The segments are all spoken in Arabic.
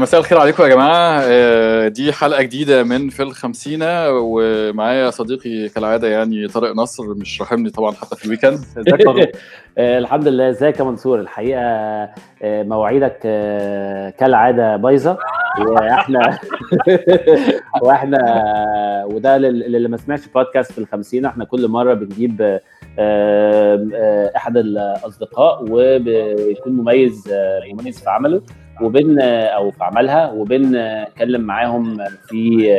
مساء الخير عليكم يا جماعة. آه، دي حلقة جديدة من في الخمسينة ومعايا صديقي كالعادة يعني طارق نصر مش راحمني طبعا حتى في الويكند. ازيك طارق؟ آه، الحمد لله. ازيك يا منصور؟ الحقيقة آه، مواعيدك كالعادة بايظة وإحنا وإحنا وده لل- للي ما سمعش بودكاست في الخمسين إحنا كل مرة بنجيب احد الاصدقاء وبيكون مميز مميز في عمله. وبن أو في عملها وبنتكلم معاهم في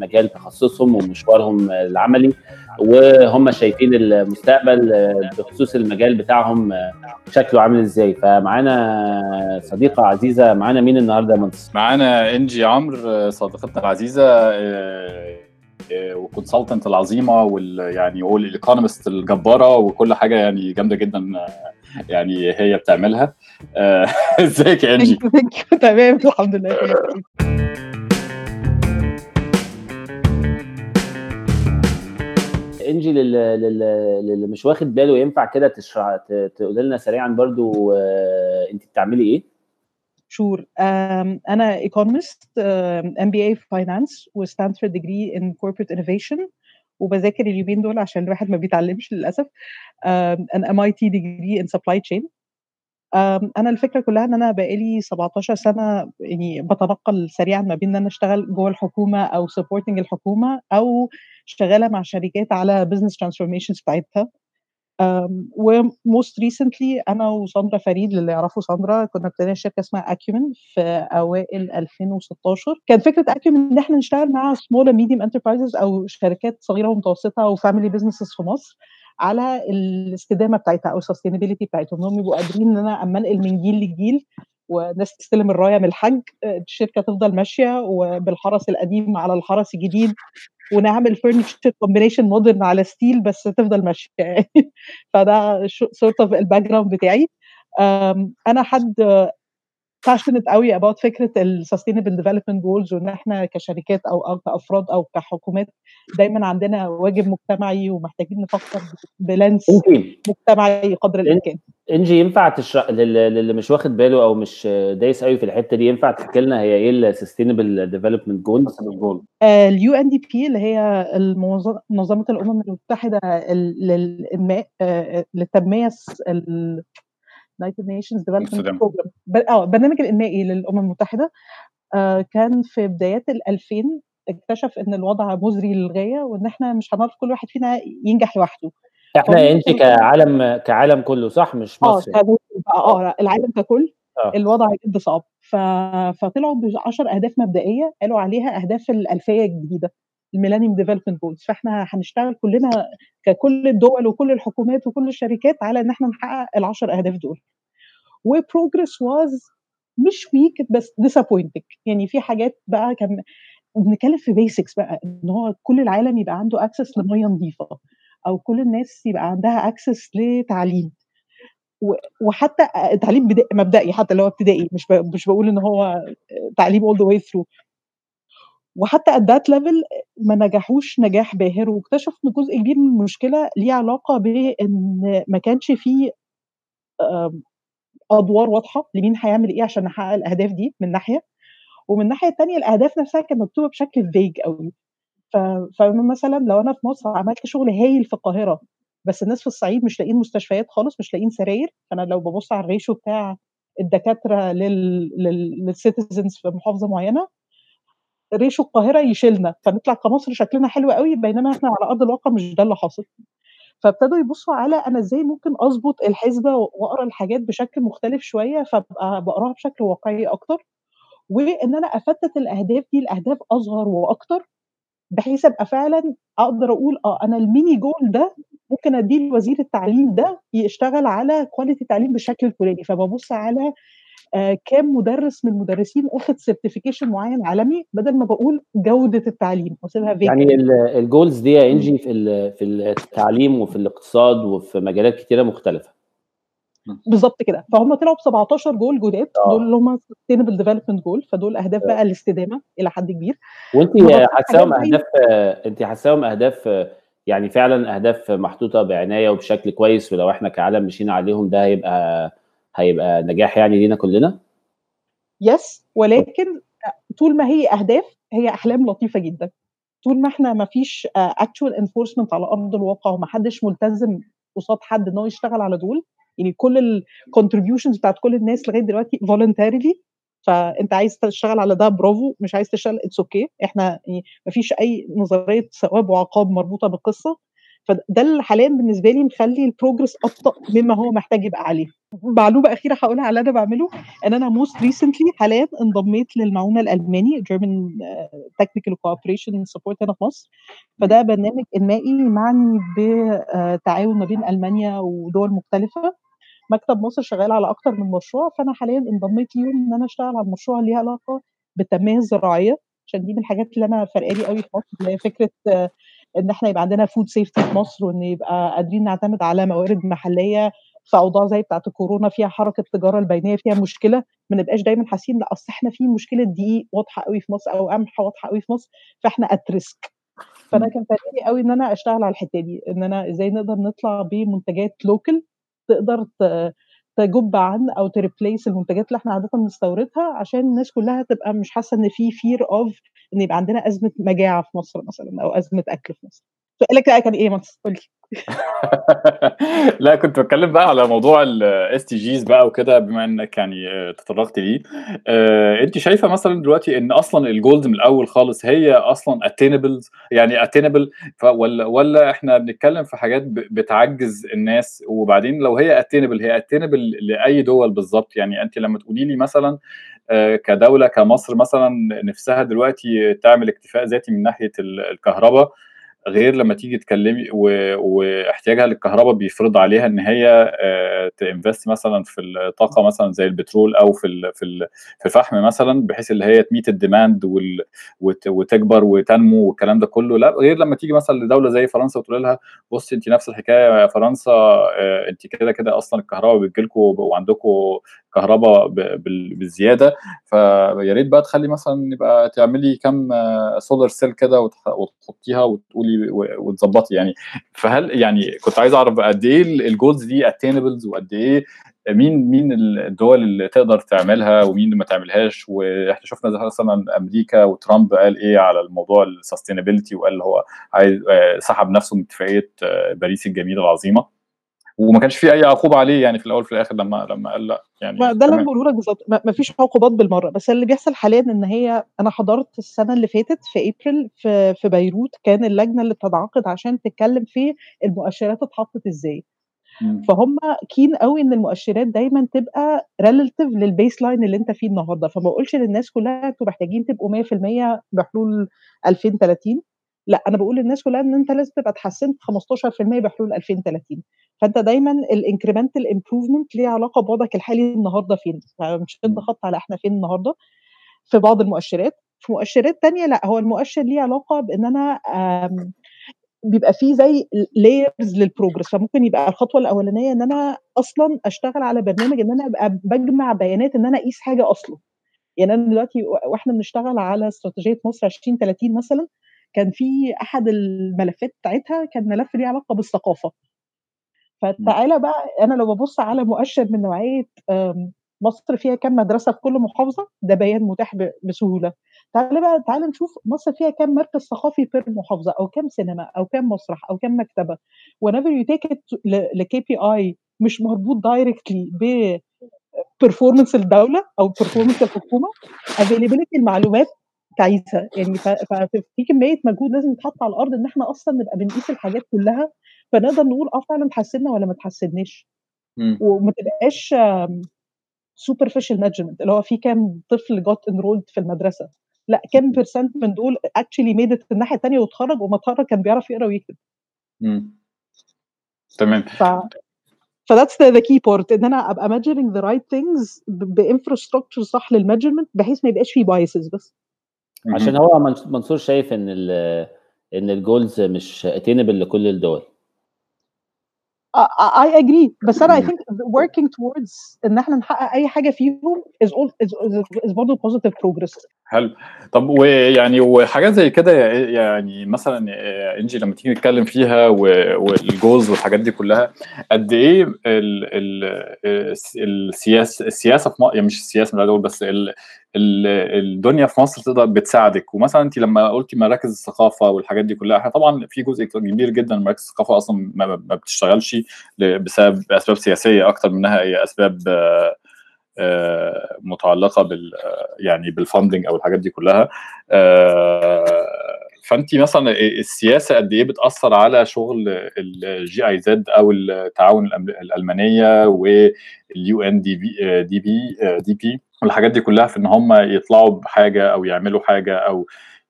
مجال تخصصهم ومشوارهم العملي وهم شايفين المستقبل بخصوص المجال بتاعهم شكله عامل إزاي. فمعانا صديقة عزيزة معانا مين النهارده يا منصور معانا انجي عمرو صديقتنا العزيزة آه، آه، وكونسلتنت العظيمة وال يعني والايكونومست الجبارة وكل حاجة يعني جامدة جدا آه، يعني هي بتعملها آه، ازيك يا انجي؟ تمام الحمد لله. انجي لل- لل- للي مش واخد باله ينفع كده تشرح تقول لنا سريعا برضو آه، انت بتعملي إيه sure um, أنا economist MBA في finance و Stanford degree in corporate innovation وبذاكر اليومين دول عشان الواحد ما بيتعلمش للأسف. an MIT degree in supply chain أنا الفكرة كلها إن أنا بقالي 17 سنة يعني بتنقل سريعا ما بين إن أنا أشتغل جوه الحكومة أو supporting الحكومة أو شغالة مع شركات على business transformations بتاعتها. و most recently أنا وساندرا فريد اللي يعرفوا ساندرا كنا ابتدينا شركه اسمها Acumen في أوائل 2016 كان فكرة Acumen إن إحنا نشتغل مع small medium enterprises أو شركات صغيرة ومتوسطة أو family businesses في مصر على الاستدامة بتاعتها أو ال sustainability بتاعتهم. انهم يبقوا قادرين إن أنا اما انقل من جيل لجيل وناس تستلم الراية من الحج الشركة تفضل ماشية وبالحرس القديم على الحرس الجديد ونعمل furniture combination modern على ستيل بس تفضل ماشية يعني. فده sort of ال background بتاعي. أنا حد passionate قوي about فكرة ال sustainable development goals وإن إحنا كشركات أو أو كأفراد أو كحكومات دايما عندنا واجب مجتمعي ومحتاجين نفكر balance مجتمعي قدر الإمكان. إنجي ينفع تشرح لل- للي مش واخد باله أو مش دايس قوي في الحتة دي ينفع تحكي لنا هي إيه ال sustainable development goals ال UNDP اللي هي منظمة الأمم المتحدة ال- للإنماء آه، للتنمية الس- ال United Nations Development مستدامة. Program. ب- آه البرنامج الإنمائي للأمم المتحدة آه، كان في بدايات ال 2000 اكتشف إن الوضع مزري للغاية وإن إحنا مش هنعرف كل واحد فينا ينجح لوحده. إحنا كانوا- كعالم كعالم كله صح؟ مش آه مصر آه لا، العالم ككل آه. الوضع جد صعب. ف... فطلعوا ب 10 أهداف مبدئية قالوا عليها أهداف الألفية الجديدة. ال Millennium Development Goals فاحنا هنشتغل كلنا ككل الدول وكل الحكومات وكل الشركات على إن إحنا نحقق ال 10 أهداف دول. و progress was مش weak بس disappointing يعني في حاجات بقى كان بنتكلم في basics بقى إن هو كل العالم يبقى عنده access لمية نظيفة أو كل الناس يبقى عندها access لتعليم. وحتى تعليم مبدئي حتى اللي هو ابتدائي مش مش بقول إن هو تعليم all the way through. وحتى at that level ما نجحوش نجاح باهر واكتشفوا إن جزء كبير من المشكلة ليه علاقة بان ما كانش فيه أدوار واضحة لمين هيعمل إيه عشان نحقق الأهداف دي من ناحية ومن الناحيه الثانية الأهداف نفسها كانت مكتوبة بشكل vague قوي. فمثلا لو أنا في مصر عملت شغل هايل في القاهرة بس الناس في الصعيد مش لاقيين مستشفيات خالص مش لاقيين سراير فأنا لو ببص على ال ratio بتاع الدكاترة لل... لل... لل citizens في محافظة معينة ratio القاهرة يشيلنا فنطلع كمصر شكلنا حلو قوي بينما إحنا على أرض الواقع مش ده اللي حاصل. فابتدوا يبصوا على أنا إزاي ممكن أظبط الحسبة وأقرأ الحاجات بشكل مختلف شوية فأبقى بقراها بشكل واقعي أكتر وإن أنا أفتت الأهداف دي لأهداف أصغر وأكتر بحيث أبقى فعلا أقدر أقول آه أنا ال mini goal ده ممكن أديه لوزير التعليم ده يشتغل على quality التعليم بالشكل الفلاني فببص على كام مدرس من المدرسين واخد certification معين عالمي بدل ما بقول جودة التعليم وأسيبها vague يعني ال- ال goals دي يا إنجي في ال- في التعليم وفي الاقتصاد وفي مجالات كتيرة مختلفة. بالظبط كده. فهم طلعوا ب 17 جول جداد آه. دول اللي هم sustainable development goal فدول أهداف بقى الاستدامة إلى حد كبير. وأنت حاساهم أهداف أنت حاساهم أهداف يعني فعلا أهداف محطوطة بعناية وبشكل كويس ولو إحنا كعالم مشينا عليهم ده هيبقى هيبقى نجاح يعني لينا كلنا؟ yes ولكن طول ما هي أهداف هي أحلام لطيفة جدا. طول ما إحنا ما فيش actual enforcement على أرض الواقع وما حدش ملتزم قصاد حد ان هو يشتغل على دول يعني كل ال contributions بتاعت كل الناس لغاية دلوقتي voluntarily فأنت عايز تشتغل على ده برافو. مش عايز تشتغل it's okay okay. إحنا يعني ما فيش أي نظرية ثواب وعقاب مربوطة بالقصة. فده اللي حاليا بالنسبة لي مخلي ال progress أبطأ مما هو محتاج يبقى عليه. معلومة أخيرة هقولها على اللي أنا بعمله إن أنا most recently حاليا انضميت للمعونة الألماني German technical cooperation support هنا في مصر. فده برنامج إنمائي معني بتعاون ما بين ألمانيا ودول مختلفة. مكتب مصر شغال على أكتر من مشروع فأنا حاليا انضميت ليهم إن أنا أشتغل على مشروع ليه علاقة بالتنميه الزراعيه عشان دي من الحاجات اللي أنا فرقالي قوي في مصر اللي هي فكرة إن إحنا يبقى عندنا food safety في مصر وإن يبقى قادرين نعتمد على موارد محلية في أوضاع زي بتاعة الكورونا فيها حركة التجارة البينية فيها مشكلة ما نبقاش دايما حاسين لأ أصل إحنا في مشكلة دقيق واضحة قوي في مصر أو قمح واضحة قوي في مصر فإحنا at risk فأنا كان فارقلي قوي إن أنا أشتغل على الحتة دي إن أنا إزاي نقدر نطلع بمنتجات local تقدر تجب عن أو to replace المنتجات اللي إحنا عاده بنستوردها عشان الناس كلها تبقى مش حاسة إن في fear of إن يبقى عندنا أزمة مجاعة في مصر مثلا أو أزمة أكل في مصر. سؤالك كان إيه ماكس قول لي لا كنت بتكلم بقى على موضوع ال SDGs بقى وكده بما إنك يعني تطرقت ليه. انت شايفة مثلا دلوقتي إن أصلا الجولد من الأول خالص هي أصلا attainable يعني attainable ولا ولا إحنا بنتكلم في حاجات بتعجز الناس؟ وبعدين لو هي attainable هي attainable لأي دول بالظبط؟ يعني انت لما تقولي لي مثلا كدولة كمصر مثلا نفسها دلوقتي تعمل اكتفاء ذاتي من ناحية الكهرباء غير لما تيجي تكلمي واحتياجها للكهرباء بيفرض عليها إن هي تنفست مثلا في الطاقة مثلا زي البترول أو في في في الفحم مثلا بحيث اللي هي تميت الديماند وتكبر وتنمو والكلام ده كله. لا غير لما تيجي مثلا لدولة زي فرنسا وتقول لها بصي انت نفس الحكاية يا فرنسا انت كده كده أصلا الكهرباء بتجي لكم وعندكم كهرباء بالزيادة. فيا ريت بقى تخلي مثلا يبقى تعملي كم solar cell كده وتحطيها وتقولي وتظبطي يعني. فهل يعني كنت عايز أعرف قد إيه ال goals دي attainable وقد إيه مين مين الدول اللي تقدر تعملها ومين اللي ما تعملهاش؟ وإحنا شفنا مثلا أمريكا وترامب قال إيه على الموضوع ال sustainability وقال هو عايز سحب نفسه من اتفاقية باريس الجميلة العظيمة. وما كانش في أي عقوبة عليه يعني في الأول في الآخر لما لما قال لأ. يعني ما ده اللي أنا بقوله لك بالظبط. ما فيش عقوبات بالمرة. بس اللي بيحصل حاليا إن هي أنا حضرت السنة اللي فاتت في ابريل في في بيروت كان اللجنة اللي بتتعاقد عشان تتكلم في المؤشرات اتحطت إزاي. فهم keen قوي إن المؤشرات دايما تبقى relative لل baseline اللي أنت فيه النهارده. فما اقولش للناس كلها أنتوا محتاجين تبقوا 100% بحلول 2030 لأ أنا بقول للناس كلها إن أنت لازم تبقى اتحسنت 15% بحلول 2030 فأنت دايما ال incremental improvement ليه علاقة بوضعك الحالي النهارده فين؟ مش هتدي خط على إحنا فين النهارده؟ في بعض المؤشرات. في مؤشرات تانية لأ هو المؤشر ليه علاقة بإن أنا بيبقى فيه زي layers لل progress فممكن يبقى الخطوة الأولانية إن أنا أصلا أشتغل على برنامج إن أنا أبقى بجمع بيانات إن أنا أقيس حاجة أصلا يعني أنا دلوقتي وإحنا بنشتغل على استراتيجية مصر 2030 مثلا. كان في أحد الملفات بتاعتها كان ملف ليه علاقة بالثقافة. فتعالى بقى أنا لو ببص على مؤشر من نوعية مصر فيها كام مدرسة في كل محافظة ده بيان متاح بسهولة. تعالى بقى تعالى نشوف مصر فيها كام مركز ثقافي per محافظة أو كام سينما أو كام مسرح أو كام مكتبة. whenever you take it ال KPI مش مربوط directly ب performance الدولة أو performance الحكومة availability المعلومات تعيسه يعني ففي كمية مجهود لازم يتحط على الأرض إن إحنا أصلا نبقى بنقيس الحاجات كلها فنقدر نقول آه فعلا اتحسنا ولا ما اتحسناش. وما تبقاش superficial measurement اللي هو في كام طفل got enrolled في المدرسة. لا كام percent من دول actually made it الناحية الثانية واتخرج وما اتخرج كان بيعرف يقرأ ويكتب. تمام. ف ف that's the key part إن أنا أبقى measuring the right things ب infrastructure صح لل measurement بحيث ما يبقاش فيه biases بس. عشان هو منصور شايف إن إن ال goals مش attainable لكل الدول. I agree بس أنا I think working towards إن إحنا نحقق أي حاجة فيهم is all is, is, is برضه positive progress. حلو. طب ويعني وحاجات زي كده يعني مثلا إنجي لما تيجي نتكلم فيها والجوز والحاجات دي كلها قد إيه السياسة السياسة في يعني مش السياسة مش أقول بس ال ال الدنيا في مصر تقدر بتساعدك. ومثلا انت لما قلتي مراكز الثقافة والحاجات دي كلها إحنا طبعا في جزء كبير جدا من مراكز الثقافة أصلا ما بتشتغلش بسبب أسباب سياسية أكتر منها هي أسباب متعلقة بال يعني بالفندنج أو الحاجات دي كلها. فانت مثلا السياسة قد إيه بتأثر على شغل ال GIZ أو التعاون الألمانية واليو ان دي بي دي بي دي بي والحاجات دي كلها في إن هم يطلعوا بحاجة أو يعملوا حاجة أو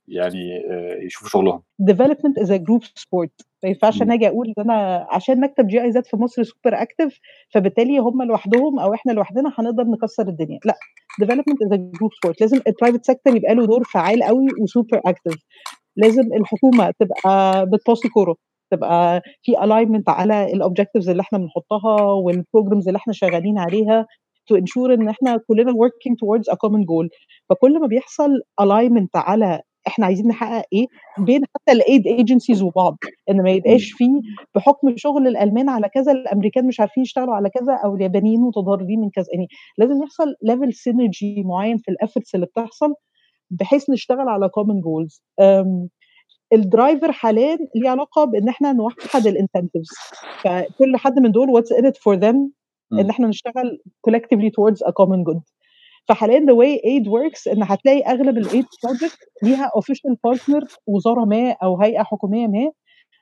يعني يشوفوا شغلهم. Development is a group sport. ما ينفعش أنا أجي أقول إن أنا عشان مكتب GIZ في مصر super active فبالتالي هم لوحدهم أو إحنا لوحدنا هنقدر نكسر الدنيا. لا development is a group sport. لازم ال private sector يبقى له دور فعال قوي و super active لازم الحكومة تبقى بتباصي كورة تبقى في alignment على ال objectives اللي إحنا بنحطها وال programs اللي إحنا شغالين عليها to ensure إن إحنا كلنا working towards a common goal. فكل ما بيحصل alignment على إحنا عايزين نحقق إيه؟ بين حتى ال aid agencies وبعض إن ما يبقاش فيه بحكم شغل الألمان على كذا الأمريكان مش عارفين يشتغلوا على كذا أو اليابانيين متضررين من كذا. يعني لازم يحصل level synergy معين في ال efforts اللي بتحصل بحيث نشتغل على common goals ال driver حاليا ليه علاقة بإن إحنا نوحد ال incentives فكل حد من دول what's in for them إن إحنا نشتغل collectively towards a common good. فحاليا the way aid works إن هتلاقي أغلب ال aid project ليها official partner وزارة ما أو هيئة حكومية ما.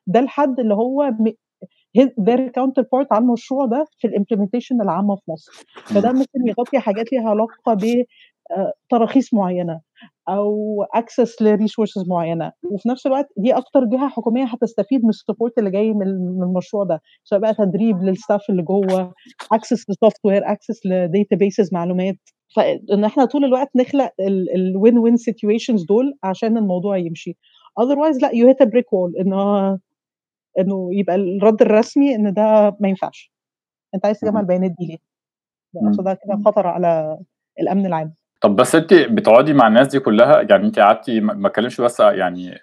ده الحد اللي هو their counterpart على المشروع ده في ال implementation العامة في مصر. فده ممكن يغطي حاجات ليها علاقة ب تراخيص معينة أو access ل resources معينة. وفي نفس الوقت دي أكتر جهة حكومية هتستفيد من ال support اللي جاي من المشروع ده سواء بقى تدريب لل staff اللي جوه access ل software access ل databases معلومات. فإن إحنا طول الوقت نخلق ال win-win situations دول عشان الموضوع يمشي. otherwise لأ you hit brick wall إنه إنه يبقى الرد الرسمي إن ده ما ينفعش. أنت عايز تجمع البيانات دي ليه؟ ده كده خطر على الأمن العام. طب بس أنت بتقعدي مع الناس دي كلها؟ يعني أنت قعدتي ما اتكلمش بس يعني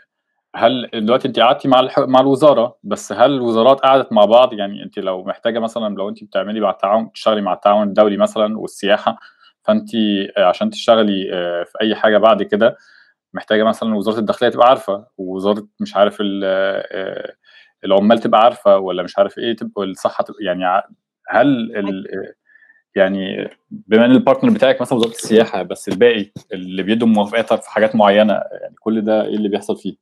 هل دلوقتي أنت قعدتي مع الح... مع الوزارة بس هل الوزارات قعدت مع بعض؟ يعني أنت لو محتاجة مثلا لو أنت بتعملي مع التعاون تشتغلي مع التعاون الدولي مثلا والسياحة فانت عشان تشتغلي في أي حاجة بعد كده محتاجة مثلا وزارة الداخلية تبقى عارفة ووزارة مش عارف العمال تبقى عارفة ولا مش عارف إيه تبقى الصحه تبقى يعني هل ال... يعني بما إن ال partner بتاعك مثلا وزارة السياحة بس الباقي اللي بيدوا موافقات في حاجات معينة يعني كل ده إيه اللي بيحصل فيه؟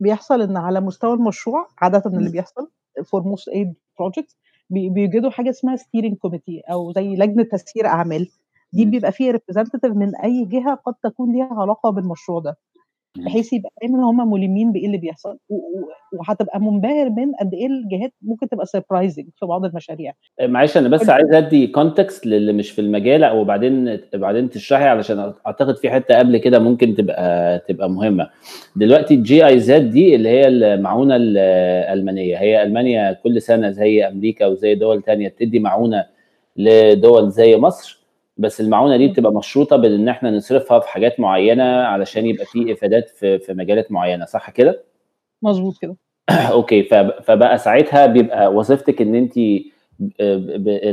بيحصل إن على مستوى المشروع عاده اللي بيحصل for most aid project بيوجدوا حاجة اسمها steering committee أو زي لجنة تسيير أعمال. دي بيبقى فيها representative من أي جهة قد تكون ليها علاقة بالمشروع ده. بحيث يبقى دايما هم ملمين بإيه اللي بيحصل وهتبقى منبهر من قد إيه الجهات ممكن تبقى surprising في بعض المشاريع. معلش أنا بس عايز أدي context للي مش في المجال أو بعدين بعدين تشرحي علشان أعتقد في حتة قبل كده ممكن تبقى تبقى مهمة. دلوقتي ال GIZ دي اللي هي المعونة الألمانية هي ألمانيا كل سنة زي أمريكا وزي دول تانية بتدي معونة لدول زي مصر. بس المعونة دي بتبقى مشروطة بان إحنا نصرفها في حاجات معينة علشان يبقى في إفادات في, في مجالات معينة صح كده؟ مظبوط كده. okay فبقى ساعتها بيبقى وظيفتك إن انت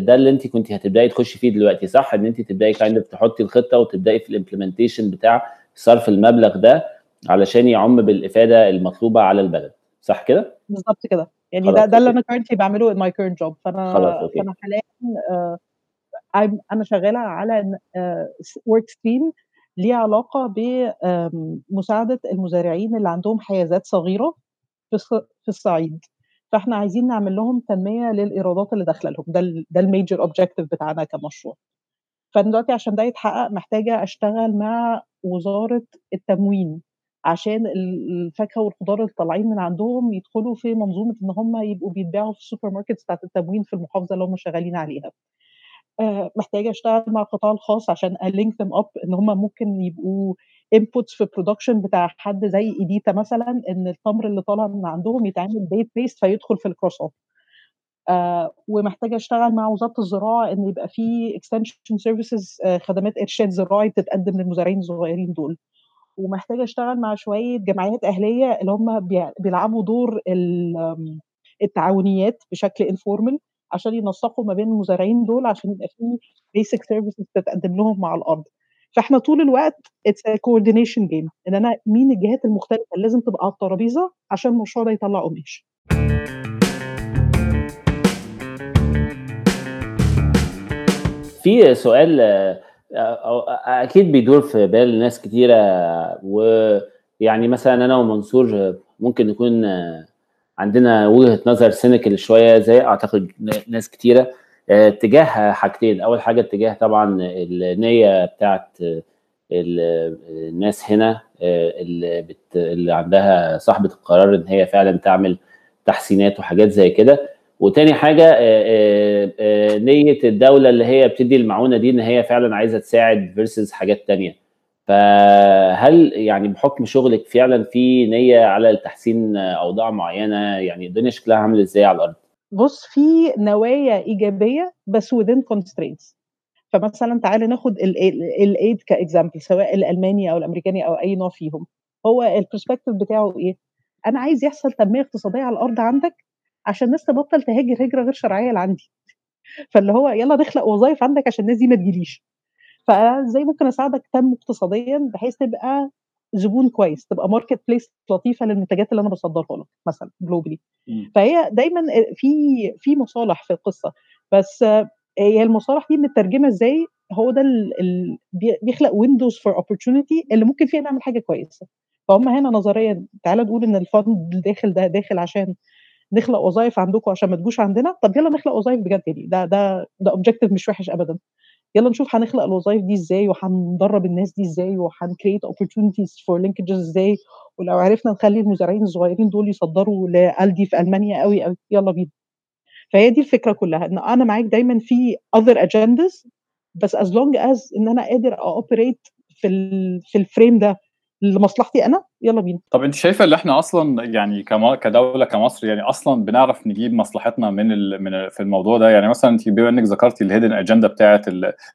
ده اللي انت كنت هتبدأي تخشي فيه دلوقتي صح؟ إن انت تبدأي kind تحطي الخطة وتبدأي في ال implementation بتاع صرف المبلغ ده علشان يعم بالإفادة المطلوبة على البلد صح كده؟ بالظبط كده. يعني ده ده اللي أنا currently بعمله in my current job فأنا خلاص okay. فأنا حاليا آه أنا شغالة على work stream ليه علاقة بمساعده المزارعين اللي عندهم حيازات صغيرة في الصعيد. فإحنا عايزين نعمل لهم تنمية للإيرادات اللي داخلة لهم. ده ده ال major objective بتاعنا كمشروع. فانا دلوقتي عشان ده يتحقق محتاجة أشتغل مع وزارة التموين عشان الفاكهة والخضار اللي طالعين من عندهم يدخلوا في منظومة إن هم يبقوا بيتباعوا في السوبر ماركت بتاعت التموين في المحافظة اللي هم شغالين عليها. محتاجة أشتغل مع القطاع الخاص عشان ا link them up إن هم ممكن يبقوا inputs في ال production بتاع حد زي إيديتا مثلا إن التمر اللي طالع من عندهم يتعمل date paste فيدخل في ال course of آه ومحتاجة أشتغل مع وزارة الزراعة إن يبقى في extension services آه خدمات إرشاد زراعي بتتقدم للمزارعين الصغيرين دول. ومحتاجة أشتغل مع شوية جمعيات أهلية اللي هم بيلعبوا دور التعاونيات بشكل informal عشان ينسقوا ما بين المزارعين دول عشان يبقى في basic services تتقدم لهم مع الأرض. فإحنا طول الوقت it's coordination game إن أنا مين الجهات المختلفة اللي لازم تبقى على الترابيزة عشان المشروع ده يطلع قماش. في سؤال أكيد بيدور في بال ناس كتيرة ويعني مثلا أنا ومنصور ممكن نكون عندنا وجهة نظر سينيكال شوية زي أعتقد ناس كتيرة. اتجاه حاجتين. أول حاجة اتجاه طبعا النية بتاعت الناس هنا اللي, بت... اللي عندها صاحبة القرار إن هي فعلا تعمل تحسينات وحاجات زي كده. وتاني حاجة نية الدولة اللي هي بتدي المعونة دي إن هي فعلا عايزة تساعد versus حاجات تانية. فهل يعني بحكم شغلك فعلا في نية على تحسين أوضاع معينة؟ يعني الدنيا شكلها عامل إزاي على الأرض؟ بص في نوايا إيجابية بس within constraints. فمثلا تعالى ناخد ال aid ك example سواء الألماني أو الأمريكاني أو أي نوع فيهم. هو ال perspective بتاعه إيه؟ أنا عايز يحصل تنمية اقتصادية على الأرض عندك عشان الناس تبطل تهاجر هجرة غير شرعية لعندي. فاللي هو يلا نخلق وظائف عندك عشان الناس دي ما تجيليش. فازاي ممكن أساعدك تنمو اقتصاديا بحيث تبقى زبون كويس تبقى market place لطيفة للمنتجات اللي أنا بصدرها لك مثلا globally فهي دايما في في مصالح في القصة بس هي المصالح دي مترجمة إزاي؟ هو ده اللي بيخلق windows for opportunity اللي ممكن فيها نعمل حاجة كويسة. فهم هنا نظريا تعالى نقول إن ال fund داخل ده داخل عشان نخلق وظائف عندكم عشان ما تجوش عندنا طب يلا نخلق وظائف بجد يعني ده ده ده objective مش وحش ابدا. يلا نشوف هنخلق الوظائف دي إزاي وهندرب الناس دي إزاي وهن create opportunities for linkages إزاي ولو عرفنا نخلي المزارعين الصغيرين دول يصدروا ل Aldi في ألمانيا قوي قوي يلا بينا. فهي دي الفكرة كلها إن أنا معاك دايما في other agendas بس as long as إن أنا قادر operate في في الفريم ده لمصلحتي أنا يلا بينا. طب انت شايفة اللي إحنا أصلا يعني كدولة كمصر يعني أصلا بنعرف نجيب مصلحتنا من ال... من في الموضوع ده؟ يعني مثلا انت بما انك ذكرتي الهيدن اجنده بتاعه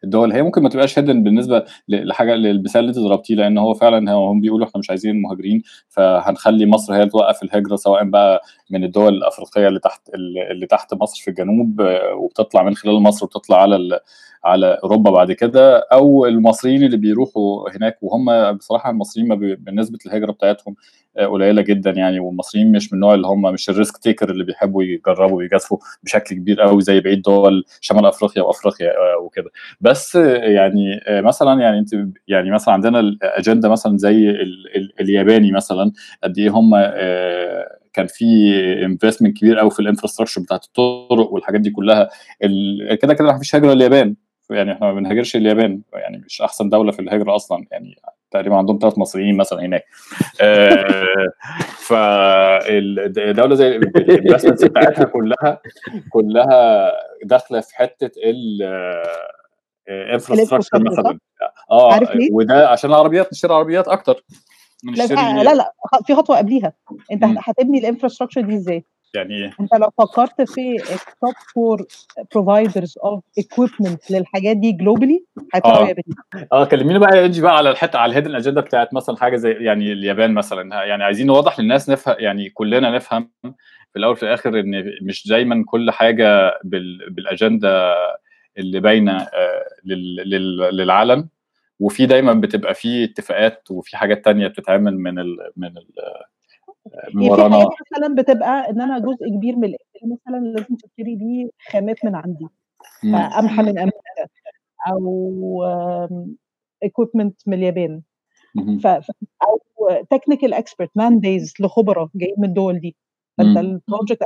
الدول هي ممكن ما تبقاش هيدن بالنسبة لحاجة للمثال اللي انت ضربتيه لأن هو فعلا هم بيقولوا إحنا مش عايزين مهاجرين فهنخلي مصر هي اللي توقف الهجرة سواء بقى من الدول الأفريقية اللي تحت اللي تحت مصر في الجنوب وبتطلع من خلال مصر وبتطلع على ال... على أوروبا بعد كده أو المصريين اللي بيروحوا هناك. وهم بصراحة المصريين بالنسبة للهجرة بتاعتهم قليلة جدا يعني. والمصريين مش من النوع اللي هم مش ال risk taker اللي بيحبوا يجربوا ويجازفوا بشكل كبير قوي زي بقيه دول شمال أفريقيا وأفريقيا وكده. بس يعني مثلا يعني أنت يعني مثلا عندنا الأجندة مثلا زي ال ال الياباني مثلا قد إيه هم كان في investment كبير قوي في ال infrastructure بتاعت الطرق والحاجات دي كلها. كده كده مفيش هجرة لليابان. يعني إحنا ما بنهاجرش اليابان يعني مش أحسن دولة في الهجرة أصلا. يعني تقريبا عندهم ثلاث مصريين مثلا هناك. فالدوله زي ال investments بتاعتها كلها كلها داخلة في حتة ال infrastructure مثلا. آه وده عشان العربيات نشتري عربيات أكتر. لا لا لا في خطوة قبليها. أنت هتبني ال infrastructure دي إزاي؟ يعني؟ انت لو فكرت في ال top four providers of equipment للحاجات دي globally هتلاقوا آه. آه كلميني بقى إنجي بقى على الحتة على ال hidden agenda بتاعت مثلا حاجة زي يعني اليابان مثلا. يعني عايزين نوضح للناس نفهم يعني كلنا نفهم في الأول في الآخر إن مش دايما كل حاجة بال بالاجنده اللي باينة للعالم. وفي دايما بتبقى في اتفاقات وفي حاجات تانية بتتعمل من ال من ال ورانا. في مثلا بتبقى إن أنا جزء كبير من مثلا لازم تشتري بيه خامات من عندي قمح من أمريكا أو equipment من اليابان. ف أو technical expert man days لخبراء جايين من الدول دي. فأنت ال project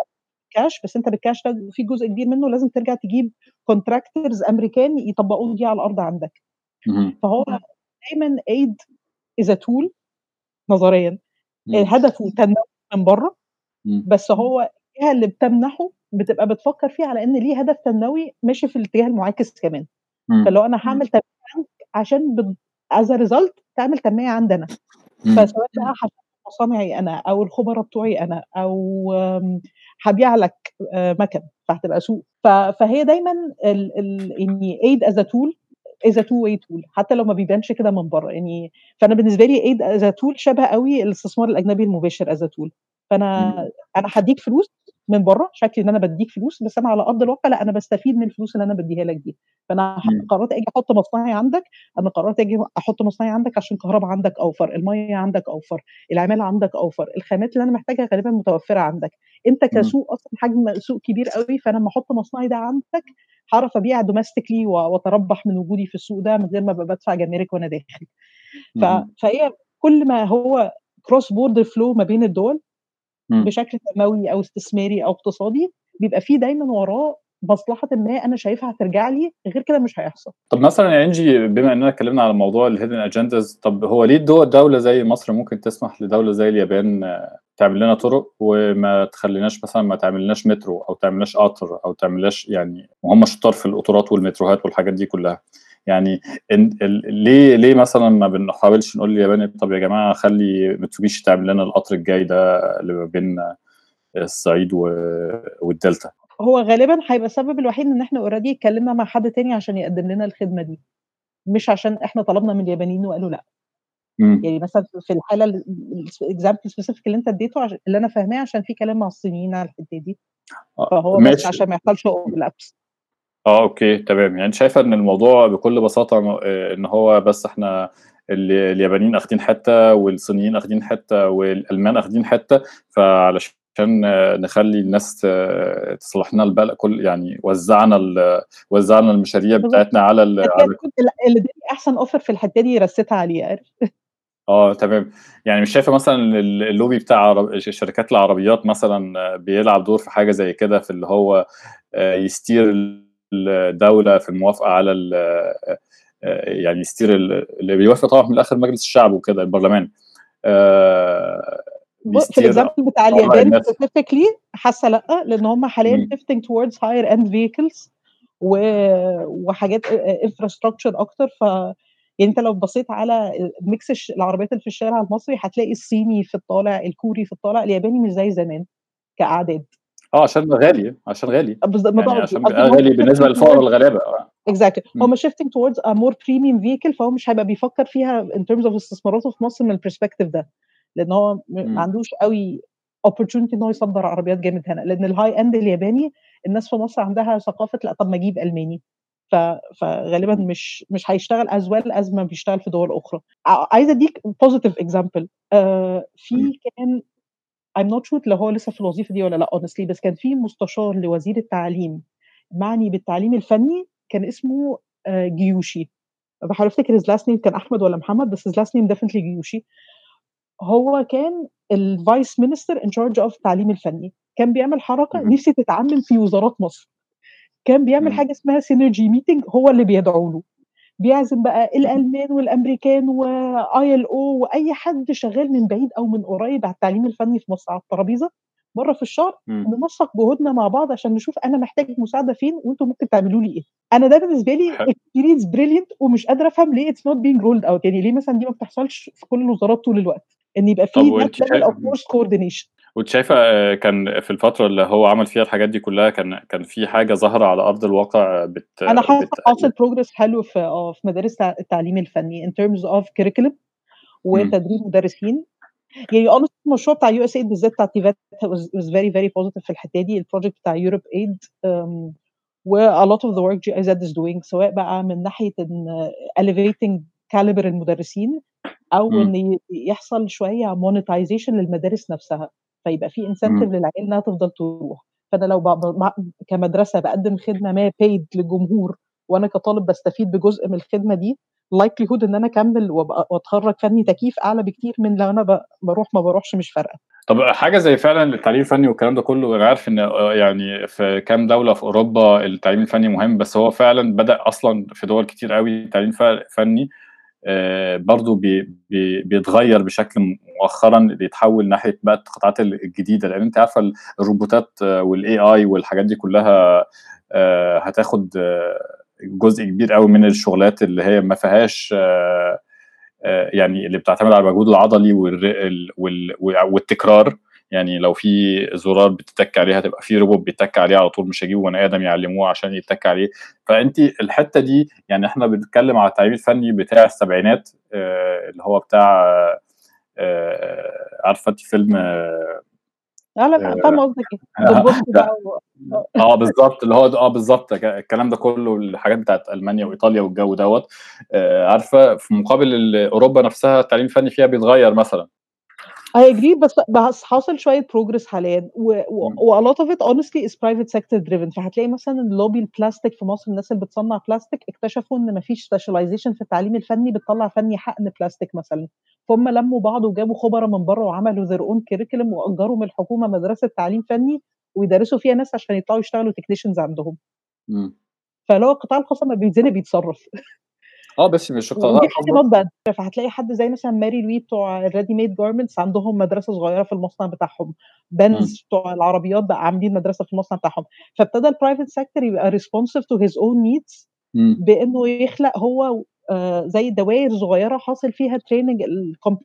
cash بس أنت بالكاش ده في جزء كبير منه لازم ترجع تجيب contractors امريكان يطبقوه دي على الأرض عندك. فهو دايما aid as tool نظريا. هدفه تنميه من بره بس هو الجهة اللي بتمنحه بتبقى بتفكر فيه على إن ليه هدف تنموي ماشي في الاتجاه المعاكس كمان. فلو أنا هعمل تنمية عشان as result تعمل تنمية عندنا فسواء بقى مصانعي أنا أو الخبراء بتوعي أنا أو هبيع لك مكن فهتبقى سوق. فهي دايما يعني aid is tool is two way tool حتى لو ما بيبانش كده من بره. يعني فأنا بالنسبة لي aid as tool شبه قوي الاستثمار الأجنبي المباشر as tool فأنا أنا هديك فلوس من بره شكلي إن أنا بديك فلوس بس أنا على أرض الواقع لأ أنا بستفيد من الفلوس اللي أنا بديها لك دي فأنا مم. قررت أجي أحط مصنعي عندك أنا قررت أجي أحط مصنعي عندك عشان الكهرباء عندك أوفر المية عندك أوفر العمالة عندك أوفر الخامات اللي أنا محتاجها غالبا متوفرة عندك أنت كسوق أصلا حجم سوق كبير قوي فأنا لما أحط مصنعي ده عندك هعرف أبيع domestically وأتربح من وجودي في السوق ده من غير ما ابقى بدفع جمارك وأنا داخل ف... مم. فهي كل ما هو cross border flow ما بين الدول. بشكل تنموي أو استثماري أو اقتصادي بيبقى فيه دايما وراه مصلحة ما أنا شايفها هترجع لي غير كده مش هيحصل. طب مثلا يا إنجي بما إننا اتكلمنا على موضوع ال hidden agendas طب هو ليه دول دولة زي مصر ممكن تسمح لدولة زي اليابان آه، تعمل لنا طرق وما تخليناش مثلا ما تعملناش مترو أو تعملناش قطر أو تعملناش يعني وهم شطار في القطارات والمتروهات والحاجات دي كلها؟ يعني إن ليه ليه مثلا ما بنحاولش نقول لليابان طب يا جماعة خلي متسوبيشي تعمل لنا القطر الجاي ده اللي ما بين الصعيد والدلتا؟ هو غالبا هيبقى السبب الوحيد إن إحنا already اتكلمنا مع حد تاني عشان يقدم لنا الخدمة دي. مش عشان إحنا طلبنا من اليابانيين وقالوا لأ. مم. يعني مثلا في الحالة ال example specific اللي أنت اديته اللي أنا فاهماه عشان في كلام مع الصينيين على الحتة دي. آه، فهو بس ماشي. عشان ما يحصلش overlaps آه okay تمام. يعني شايفة إن الموضوع بكل بساطة م- آه، إن هو بس إحنا ال- اليابانيين أخدين حتة والصينيين أخدين حتة والألمان أخدين حتة فعلشان آه، نخلي الناس آه، تصلح لنا البلد كل يعني وزعنا ال- وزعنا المشاريع. بتاعتنا على ال- على اللي اداني أحسن offer في الحتة دي رستها عليه عارف؟ آه تمام. يعني مش شايفة مثلا ال- اللوبي بتاع عرب... شركات العربيات مثلا آه، بيلعب دور في حاجة زي كده في اللي هو آه، ي steer الدولة في الموافقة على. آه، آه، يعني ي steer ال- اللي بيوافق طبعا من الآخر مجلس الشعب وكده البرلمان آه، في بي steer ال example بتاع اليابان. specifically حاسة لأ لأن هم حاليا towards higher end vehicles و... وحاجات infrastructure أكتر ف يعني أنت لو بصيت على mix العربيات اللي في الشارع المصري هتلاقي الصيني في الطالع الكوري في الطالع الياباني مش زي زمان كأعداد آه عشان غالي عشان غالي بالظبط يعني عشان غالي بالنسبة للفقراء الغلابة آه. exactly. هم shifting towards a more premium vehicle فهو مش هيبقى بيفكر فيها in terms of استثماراته في مصر من ال perspective ده. لأن هو. ما عندوش قوي opportunity إن هو يصدر عربيات جامد هنا. لأن ال high end الياباني الناس في مصر عندها ثقافة لأ طب ما أجيب ألماني. ف... فغالبا مش مش هيشتغل as well as ما بيشتغل في دول أخرى. ع- عايزه أديك example. آه في. كان I'm not sure لو هو لسه في الوظيفة دي ولا لأ honestly بس كان في مستشار لوزير التعليم معني بالتعليم الفني كان اسمه آه، جيوشي. بحاول أفتكر his last name كان أحمد ولا محمد بس his last name definitely جيوشي. هو كان ال vice minister in charge of التعليم الفني. كان بيعمل حركة. نفسي تتعمم في وزارات مصر. كان بيعمل. حاجة اسمها synergy meeting هو اللي بيدعو له بيعزم بقى الألمان والأمريكان و ILO وأي حد شغال من بعيد أو من قريب على التعليم الفني في مصر على الترابيزة مرة في الشهر. ننسق جهودنا مع بعض عشان نشوف أنا محتاج مساعدة فين وأنتم ممكن تعملوا لي إيه أنا ده بالنسبة لي. experience brilliant ومش قادرة أفهم ليه it's not being rolled out يعني ليه مثلا دي ما بتحصلش في كل الوزارات طول الوقت إن يبقى في level of coordination وانت شايفة آه، كان في الفترة اللي هو عمل فيها الحاجات دي كلها كان كان في حاجة ظاهرة على أرض الواقع بت أنا حاسة. حاصل progress حلو في آه في مدارس التع- التعليم الفني in terms of curriculum وتدريب مدرسين يعني honestly المشروع بتاع USAID بالذات بتاع TVET was, was very very positive في الحتة دي ال project بتاع EuropeAid um, و a lot of the work GIZ is doing سواء بقى من ناحية إن elevating caliber المدرسين أو. إن يحصل شوية monetization للمدارس نفسها فيبقى في incentive مم. للعيال إنها تفضل تروح. فأنا لو كمدرسة بقدم خدمة ما paid للجمهور وأنا كطالب بستفيد بجزء من الخدمة دي likelihood إن أنا أكمل وأتخرج فني تكييف أعلى بكتير من لو أنا بروح ما بروحش مش فارقة. طب حاجة زي فعلا التعليم الفني والكلام ده كله أنا عارف إن آه، يعني في كام دولة في أوروبا التعليم الفني مهم بس هو فعلا بدأ أصلا في دول كتير قوي التعليم ف- آه، برضو بي بي بيتغير بشكل مؤخرا بيتحول ناحية بقى القطاعات الجديدة. لأن أنت عارفة الروبوتات وال AI والحاجات دي كلها آه، هتاخد آه، جزء كبير قوي من الشغلات اللي هي ما فيهاش يعني اللي بتعتمد على المجهود العضلي والتكرار. يعني لو في زرار بتتك عليها تبقى في روبوت بيتك عليه على طول مش هيجيبوا بني آدم يعلموه عشان يتك عليه. فانت الحتة دي يعني إحنا بنتكلم على التعليم الفني بتاع السبعينات آه اللي هو بتاع آه عارفة انت فيلم آه لا لا فاهم قصدك إيه. آه بالظبط اللي هو آه بالظبط الكلام ده كله الحاجات بتاعت ألمانيا وإيطاليا والجو دوت. آه عارفة في مقابل أوروبا نفسها التعليم الفني فيها بيتغير مثلا. I agree بس بس حاصل شوية progress حاليا و, a lot of it honestly is private sector driven. فهتلاقي مثلا اللوبي البلاستيك في مصر الناس اللي بتصنع بلاستيك اكتشفوا إن مفيش specialization في التعليم الفني بتطلع فني حقن بلاستيك مثلا. فهم لموا بعض وجابوا خبراء من بره وعملوا their own curriculum وأجروا من الحكومة مدرسة تعليم فني ويدرسوا فيها ناس عشان يطلعوا يشتغلوا technicians عندهم. فلو القطاع الخاص لما بيتزنق بيتصرف. آه بس مش ودي not bad فهتلاقي حد زي مثلا ماري لوي بتوع ال ready made garments عندهم مدرسة صغيرة في المصنع بتاعهم. بنز بتوع العربيات بقى عاملين مدرسة في المصنع بتاعهم. فابتدى ال private sector يبقى responsive to his own needs بإنه يخلق هو آه زي دوائر صغيرة حاصل فيها training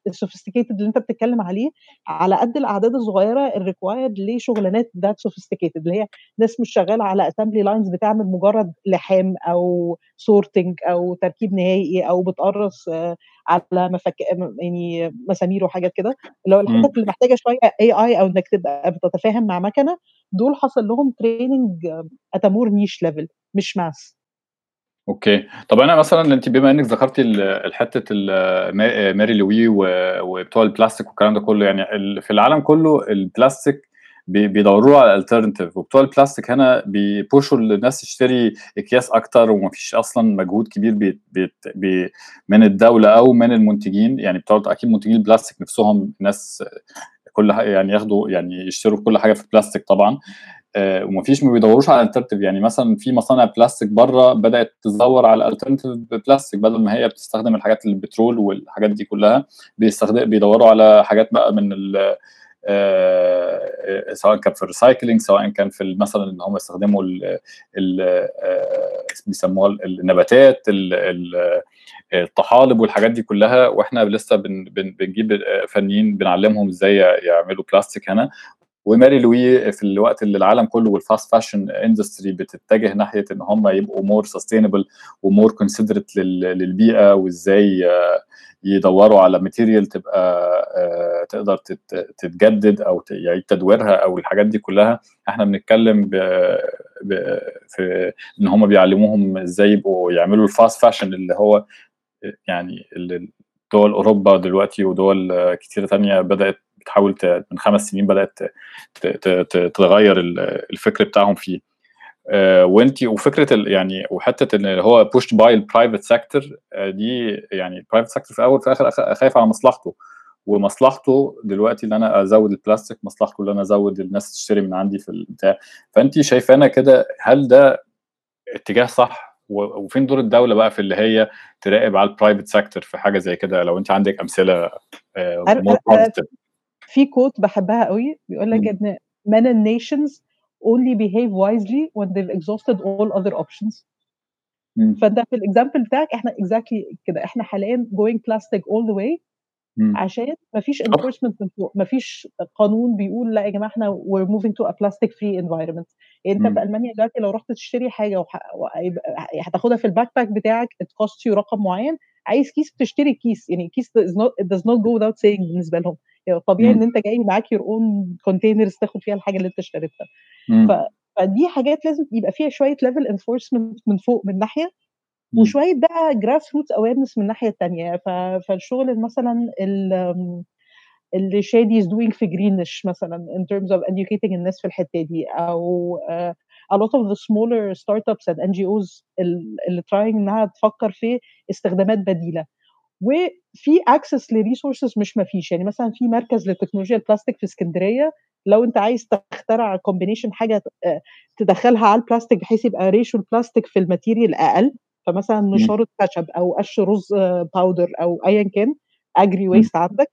ال sophisticated اللي انت بتتكلم عليه على قد الأعداد الصغيرة ال required لشغلانات ذات sophisticated اللي هي ناس مش شغالة على assembly lines بتعمل مجرد لحام أو sorting أو تركيب نهائي أو بتقرص آه على مفك يعني مسامير وحاجات كده. اللي هو الحتت اللي محتاجة شوية AI أو إنك تبقى بتتفاهم مع مكنة دول حصل لهم training at a more niche level مش mass okay. طب أنا مثلا أنت بما إنك ذكرتي الحته ماري لوي وبتوع البلاستيك والكلام ده كله يعني في العالم كله البلاستيك بيدوروا على ال alternative وبتوع البلاستيك هنا بي push وا الناس تشتري أكياس أكتر ومفيش أصلا مجهود كبير بي بي بي من الدولة أو من المنتجين. يعني بتوع أكيد منتجين البلاستيك نفسهم ناس كل يعني ياخدوا يعني يشتروا كل حاجة في البلاستيك طبعا. ومفيش ما بيدوروش على ال alternative. يعني مثلا في مصانع بلاستيك بره بدأت تدور على ال alternative plastic بدل ما هي بتستخدم الحاجات البترول والحاجات دي كلها بيستخدم بيدوروا على حاجات بقى من ال آه سواء كان في ال recycling سواء كان في مثلا إن هم يستخدموا ال بيسموها النباتات ال الطحالب والحاجات دي كلها. وإحنا لسه بن بن بنجيب فنيين بنعلمهم إزاي يعملوا بلاستيك هنا. وماري لوي في الوقت اللي العالم كله وال fast fashion industry بتتجه ناحية إن هم يبقوا more sustainable و more considerate للبيئة وإزاي يدوروا على material تبقى تقدر تتجدد أو يعيد تدويرها أو الحاجات دي كلها. إحنا بنتكلم ب ب في إن هم بيعلموهم إزاي يبقوا يعملوا ال fast fashion اللي هو يعني دول أوروبا دلوقتي ودول كتيره تانية بدأت بتحاول من خمس سنين بدأت تغير الفكر بتاعهم فيه. وانت وفكرة يعني وحتة إن هو pushed by ال private sector دي يعني ال private sector في الأول في الآخر خايف على مصلحته. ومصلحته دلوقتي إن أنا أزود البلاستيك مصلحته إن أنا أزود الناس تشتري من عندي في البتاع. فانت شايفانا كده هل ده اتجاه صح؟ وفين دور الدولة بقى في اللي هي تراقب على ال private sector في حاجة زي كده؟ لو انت عندك أمثلة في quote بحبها قوي بيقول لك إن men and nations only behave wisely when they've exhausted all other options مم. فأنت في ال example بتاعك إحنا exactly كده إحنا حاليا going plastic all the way مم. عشان مفيش enforcement من فوق مفيش قانون بيقول لا يا جماعة إحنا we're moving to a plastic free environment يعني أنت مم. في ألمانيا دلوقتي لو رحت تشتري حاجة وح... هتاخدها في ال backpack بتاعك it costs you رقم معين عايز كيس بتشتري كيس يعني كيس is not, it does not go without saying بالنسبة لهم طبيعي. إن أنت جاي معاك your own containers تاخد فيها الحاجة اللي أنت اشتريتها. فدي حاجات لازم يبقى فيها شوية level enforcement من فوق من ناحية. وشوية بقى grassroots awareness من الناحيه الثانية فالشغل مثلا ال- اللي شادي is doing في Greenish مثلا in terms of educating الناس في الحتة دي أو uh, a lot of the smaller startups and NGOs ال- اللي trying إنها تفكر في استخدامات بديلة وفي access ل resources مش مفيش. يعني مثلا في مركز لتكنولوجيا البلاستيك في اسكندرية لو أنت عايز تخترع combination حاجة آه، تدخلها على البلاستيك بحيث يبقى ratio البلاستيك في ال material أقل فمثلا نشاره خشب أو قش رز powder أو ايا كان agri waste عندك.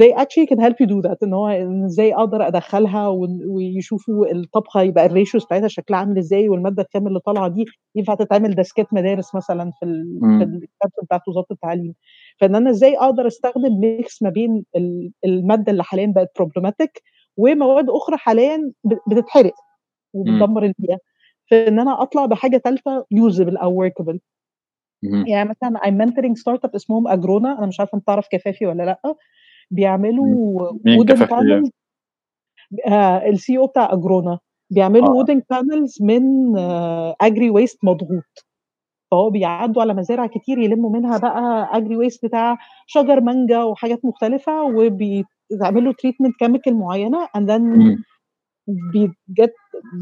They actually can help you do that. إن هو إزاي أقدر أدخلها ويشوفوا الطبخة يبقى ال ratios بتاعتها شكلها عامل إزاي والمادة الخام اللي طالعة دي ينفع تتعمل ديسكات مدارس مثلا في ال. في الكتاب بتاعت وزارة التعليم. فإن أنا إزاي أقدر أستخدم mix ما بين ال- المادة اللي حاليا بقت problematic ومواد أخرى حاليا بتتحرق وبتدمر البيئة. فإن أنا أطلع بحاجة ثالثه usable أو workable يعني مثلا I'm mentoring startup اسمهم أجرونا. أنا مش عارفة أنت تعرف كفافي ولا لأ. بيعملوا wooden panels آه السي أو بتاع أجرونا. بيعملوا آه. wooden panels من آه agri waste مضغوط. فهو بيعدوا على مزارع كتير يلموا منها بقى agri waste بتاع شجر مانجا وحاجات مختلفة وبيعملوا treatment chemical معينة and then بيتجت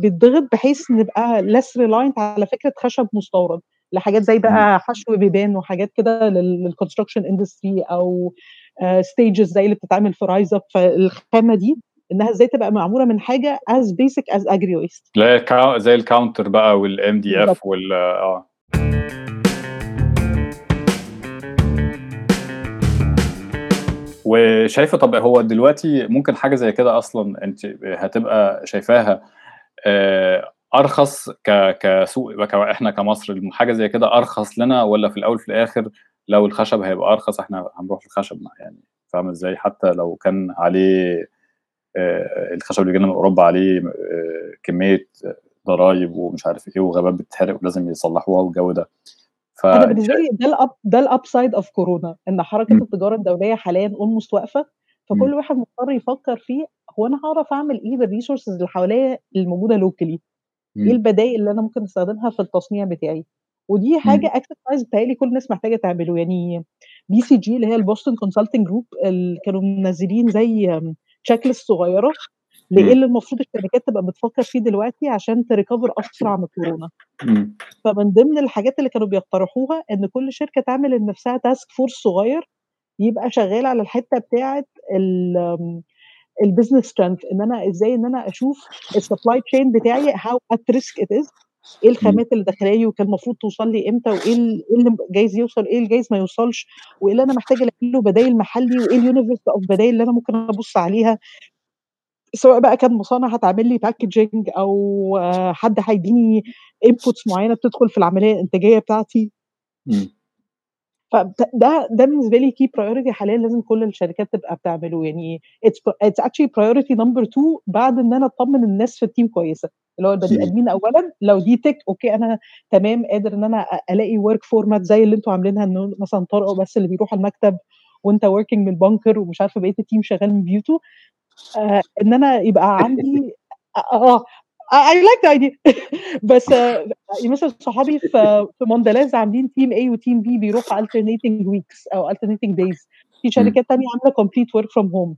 بيتضغط بحيث نبقى less reliant على فكرة خشب مستورد. لحاجات زي بقى حشو بيبان وحاجات كده لل construction industry أو stages زي اللي بتتعمل في RiseUp فالخامة دي إنها إزاي تبقى معمولة من حاجة as basic as agri waste زي ال counter بقى وال MDF وال آه. وشايفة طب هو دلوقتي ممكن حاجة زي كده أصلا أنت هتبقى شايفاها أرخص ك كسوق إحنا كمصر حاجة زي كده أرخص لنا ولا في الأول في الآخر لو الخشب هيبقى أرخص إحنا هنروح للخشب يعني فاهم إزاي؟ حتى لو كان عليه الخشب اللي جانا من أوروبا عليه كمية ضرايب ومش عارف إيه وغابات بتتحرق ولازم يصلحوها والجو ده. ف... أنا بالنسبة لي ده الاب ده ال upside of كورونا إن حركة م. التجارة الدولية حاليا almost واقفة فكل. واحد مضطر يفكر فيه هو أنا هعرف أعمل إيه بال resources اللي حواليا الموجودة locally إيه البدائل اللي أنا ممكن أستخدمها في التصنيع بتاعي؟ ودي حاجة exercise بتهيألي كل الناس محتاجة تعمله. يعني BCG اللي هي ال Boston Consulting Group كانوا منزلين زي list صغيرة لإيه اللي المفروض الشركات تبقى بتفكر فيه دلوقتي عشان ت recover أسرع من كورونا. فمن ضمن الحاجات اللي كانوا بيقترحوها إن كل شركة تعمل لنفسها task force صغير يبقى شغال على الحتة بتاعه ال business strength إن أنا إزاي إن أنا أشوف ال supply chain بتاعي how at risk it is إيه الخامات اللي داخلة لي وكان المفروض توصل لي إمتى وإيه اللي جايز يوصل إيه اللي جايز ما يوصلش وإيه اللي أنا محتاجة ألاقي له بدايل محلي وإيه ال universe of بدايل اللي أنا ممكن أبص عليها. سواء بقى كان مصانع هتعمل لي packaging أو حد هيديني inputs معينة بتدخل في العملية الإنتاجية بتاعتي. فده ده بالنسبة لي key priority حاليا لازم كل الشركات تبقى بتعمله. يعني it's actually priority number 2 بعد إن أنا أطمن الناس في ال team كويسة. اللي هو البني آدمين اولا لو دي تك أوكي أنا تمام قادر إن أنا ألاقي work format زي اللي أنتوا عاملينها إنه مثلا طارق بس اللي بيروح المكتب وأنت working من ال bunker ومش عارفة بقية ال team شغال من بيوته. آه إن أنا يبقى عندي آه I like the idea بس آه مثلا صحابي في في موندليز عاملين team A و team B بيروحوا alternating weeks أو alternating days في شركات تانية عاملة complete work from home